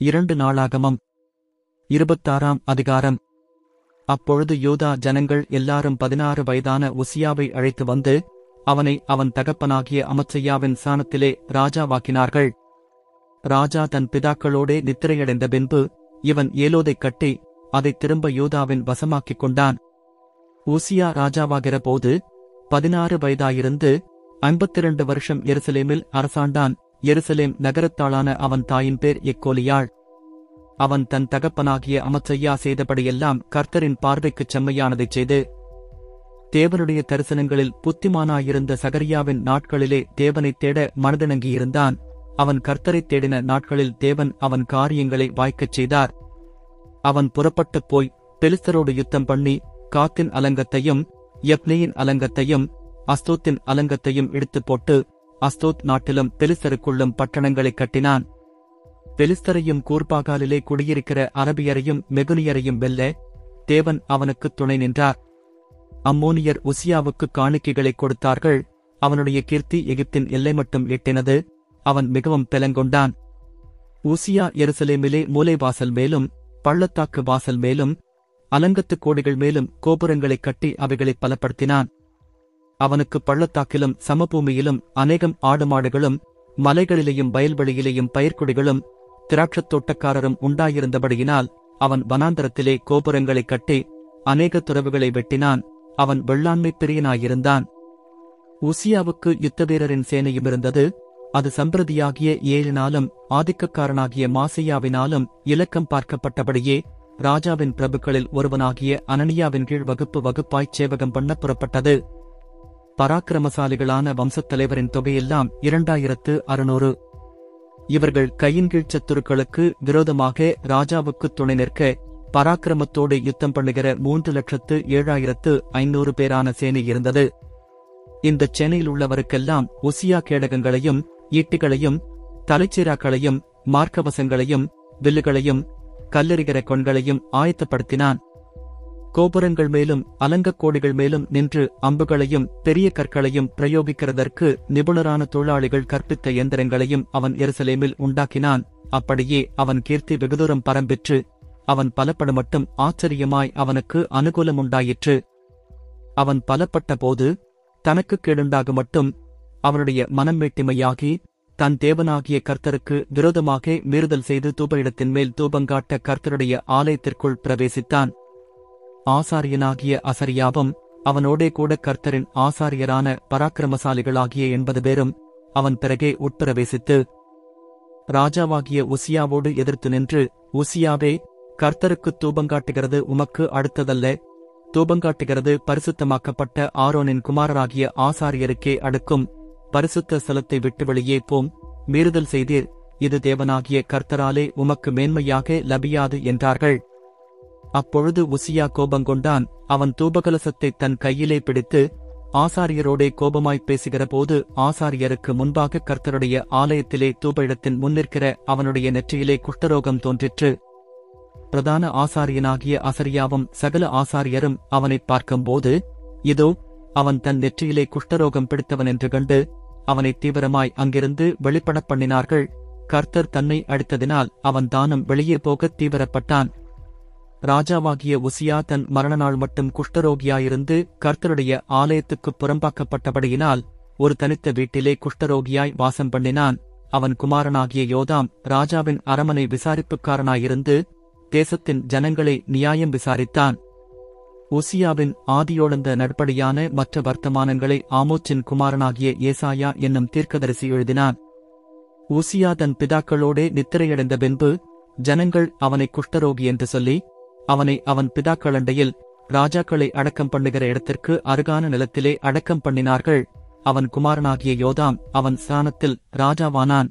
இரண்டு நாளாகமம். இருபத்தாறாம் அதிகாரம். அப்பொழுது யூதா ஜனங்கள் எல்லாரும் பதினாறு வயதான உசியாவை அழைத்து வந்து அவனை அவன் தகப்பனாகிய அமச்சையாவின் சாணத்திலே ராஜாவாக்கினார்கள். ராஜா தன் பிதாக்களோடே நித்திரையடைந்த பின்பு இவன் ஏலோதைக் கட்டி அதைத் திரும்ப யூதாவின் வசமாக்கிக் கொண்டான். ஊசியா ராஜாவாகிற போது பதினாறு வயதாயிருந்து ஐம்பத்திரண்டு வருஷம் எருசலேமில் அரசாண்டான். எருசலேம் நகரத்தாளான அவன் தாயின் பேர் எக்கோலியாள். அவன் தன் தகப்பனாகிய அமச்சையா செய்தபடியெல்லாம் கர்த்தரின் பார்வைக்குச் செம்மையானதைச் செய்து தேவனுடைய தரிசனங்களில் புத்திமானாயிருந்த சகரியாவின் நாட்களிலே தேவனைத் தேட மனதிணங்கியிருந்தான். அவன் கர்த்தரைத் தேடின நாட்களில் தேவன் அவன் காரியங்களை வாய்க்கச் செய்தார். அவன் புறப்பட்டுப் போய் பெலிஸ்தரோடு யுத்தம் பண்ணி காத்தின் அலங்கத்தையும் யப்னேயின் அலங்கத்தையும் அஸ்தோத்தின் அலங்கத்தையும் இடித்துப் போட்டு அஸ்தோத் நாட்டிலும் பெலிஸ்தருக்குள்ளும் பட்டணங்களைக் கட்டினான். பெலிஸ்தரையும் கூர்பாகாலிலே குடியிருக்கிற அரபியரையும் மெகுனியரையும் வெல்ல தேவன் அவனுக்குத் துணை நின்றார். அம்மோனியர் உசியாவுக்கு காணிக்கைகளை கொடுத்தார்கள். அவனுடைய கீர்த்தி எகிப்தின் எல்லை மட்டும் எட்டினது. அவன் மிகவும் பெலங்கொண்டான். ஊசியா எருசலேமிலே மூலைவாசல் மேலும் பள்ளத்தாக்கு வாசல் மேலும் அலங்கத்துக் கோடிகள் மேலும் கோபுரங்களைக் கட்டி அவைகளைப் பலப்படுத்தினான். அவனுக்கு பள்ளத்தாக்கிலும் சமபூமியிலும் அநேகம் ஆடுமாடுகளும் மலைகளிலேயும் வயல்வெளியிலேயும் பயிர்க்குடிகளும் திராட்சத் தோட்டக்காரரும் உண்டாயிருந்தபடியினால் அவன் வனாந்தரத்திலே கோபுரங்களைக் கட்டி அநேக துறவுகளை வெட்டினான். அவன் வெள்ளாண்மை பிரியனாயிருந்தான். உசியாவுக்கு யுத்த வீரரின் சேனையும் இருந்தது. அது சம்பிரதியாகிய ஏழினாலும் ஆதிக்கக்காரனாகிய மாசையாவினாலும் இலக்கம் பார்க்கப்பட்டபடியே ராஜாவின் பிரபுக்களில் ஒருவனாகிய அனனியாவின் கீழ் வகுப்பு வகுப்பாய்ச் சேவகம் பண்ண புறப்பட்டது. பராக்கிரமசாலிகளான வம்சத் தலைவரின் தொகையெல்லாம் இரண்டாயிரத்து அறுநூறு. இவர்கள் கையின்கீழ் சத்துருக்களுக்கு விரோதமாக ராஜாவுக்கு துணை நிற்க பராக்கிரமத்தோடு யுத்தம் பண்ணுகிற மூன்று லட்சத்து ஏழாயிரத்து ஐநூறு பேரான சேனை இருந்தது. இந்தச் சேனையில் உள்ளவருக்கெல்லாம் உசியா கேடகங்களையும் ஈட்டிகளையும் தலைச்சீராக்களையும் மார்க்கவசங்களையும் வில்லுகளையும் கல்லெறிகிற கொண்களையும் ஆயத்தப்படுத்தினான். கோபுரங்கள் மேலும் அலங்கக் கோடிகள் மேலும் நின்று அம்புகளையும் பெரிய கற்களையும் பிரயோகிக்கிறதற்கு நிபுணரான தொழிலாளிகள் கற்பித்த எந்திரங்களையும் அவன் எருசலேமில் உண்டாக்கினான். அப்படியே அவன் கீர்த்தி வெகுதூரம் பரம்பிற்று. அவன் பலப்பட மட்டும் ஆச்சரியமாய் அவனுக்கு அனுகூலம் உண்டாயிற்று. அவன் பலப்பட்ட போது தனக்கு கேடுண்டாக மட்டும் அவனுடைய மனம் மேட்டிமையாகி தன் தேவனாகிய கர்த்தருக்கு விரோதமாக மீறுதல் செய்து தூப மேல் தூபங்காட்ட கர்த்தருடைய ஆலயத்திற்குள் பிரவேசித்தான். ஆசாரியனாகிய அசரியாவும் அவனோடே கூட கர்த்தரின் ஆசாரியரான பராக்கிரமசாலிகளாகிய எண்பது பேரும் அவன் பிறகே உட்பிரவேசித்து ராஜாவாகிய உசியாவோடு எதிர்த்து நின்று உசியாவே கர்த்தருக்குத் தூபங்காட்டுகிறது உமக்கு அடுத்ததல்ல. தூபங்காட்டுகிறது பரிசுத்தமாக்கப்பட்ட ஆரோனின் குமாரராகிய ஆசாரியருக்கே அடுக்கும். பரிசுத்த ஸ்தலத்தை விட்டு வெளியே போம். மீறுதல் செய்தீர். இது தேவனாகிய கர்த்தராலே உமக்கு மேன்மையாக லபியாது என்றார்கள். அப்பொழுது உசியா கோபங்கொண்டான் அவன் தூபகலசத்தை தன் கையிலே பிடித்து ஆசாரியரோடே கோபமாய்ப் பேசுகிறபோது ஆசாரியருக்கு முன்பாக கர்த்தருடைய ஆலயத்திலே தூப இடத்தின் முன்னிற்கிற அவனுடைய நெற்றியிலே குஷ்டரோகம் தோன்றிற்று. பிரதான ஆசாரியனாகிய அசரியாவும் சகல ஆசாரியரும் அவனைப் பார்க்கும்போது இதோ அவன் தன் நெற்றியிலே குஷ்டரோகம் பிடித்தவன் என்று கண்டு அவனை தீவிரமாய் அங்கிருந்து வெளிப்படப் பண்ணினார்கள். கர்த்தர் தன்னை அடித்ததினால் அவன் தானும் வெளியே போகத் தீவிரப்பட்டான். ராஜாவாகிய உசியா தன் மரணநாள் மட்டும் குஷ்டரோகியாயிருந்து கர்த்தருடைய ஆலயத்துக்குப் புறம்பாக்கப்பட்டபடியினால் ஒரு தனித்த வீட்டிலே குஷ்டரோகியாய் வாசம் பண்ணினான். அவன் குமாரனாகிய யோதாம் ராஜாவின் அரமனை விசாரிப்புக்காரனாயிருந்து தேசத்தின் ஜனங்களை நியாயம் விசாரித்தான். உசியாவின் ஆதியோழந்த நட்படியான மற்ற வர்த்தமானங்களை ஆமோச்சின் குமாரனாகிய ஏசாயா என்னும் தீர்க்கதரிசி எழுதினான். ஊசியா தன் பிதாக்களோடே நித்திரையடைந்த பின்பு ஜனங்கள் அவனை குஷ்டரோகி என்று சொல்லி அவனை அவன் பிதாக்களண்டையில் ராஜாக்களை அடக்கம் பண்ணுகிற இடத்திற்கு அருகான நிலத்திலே அடக்கம் பண்ணினார்கள். அவன் குமாரனாகிய யோதாம் அவன் ஸ்தானத்தில் ராஜாவானான்.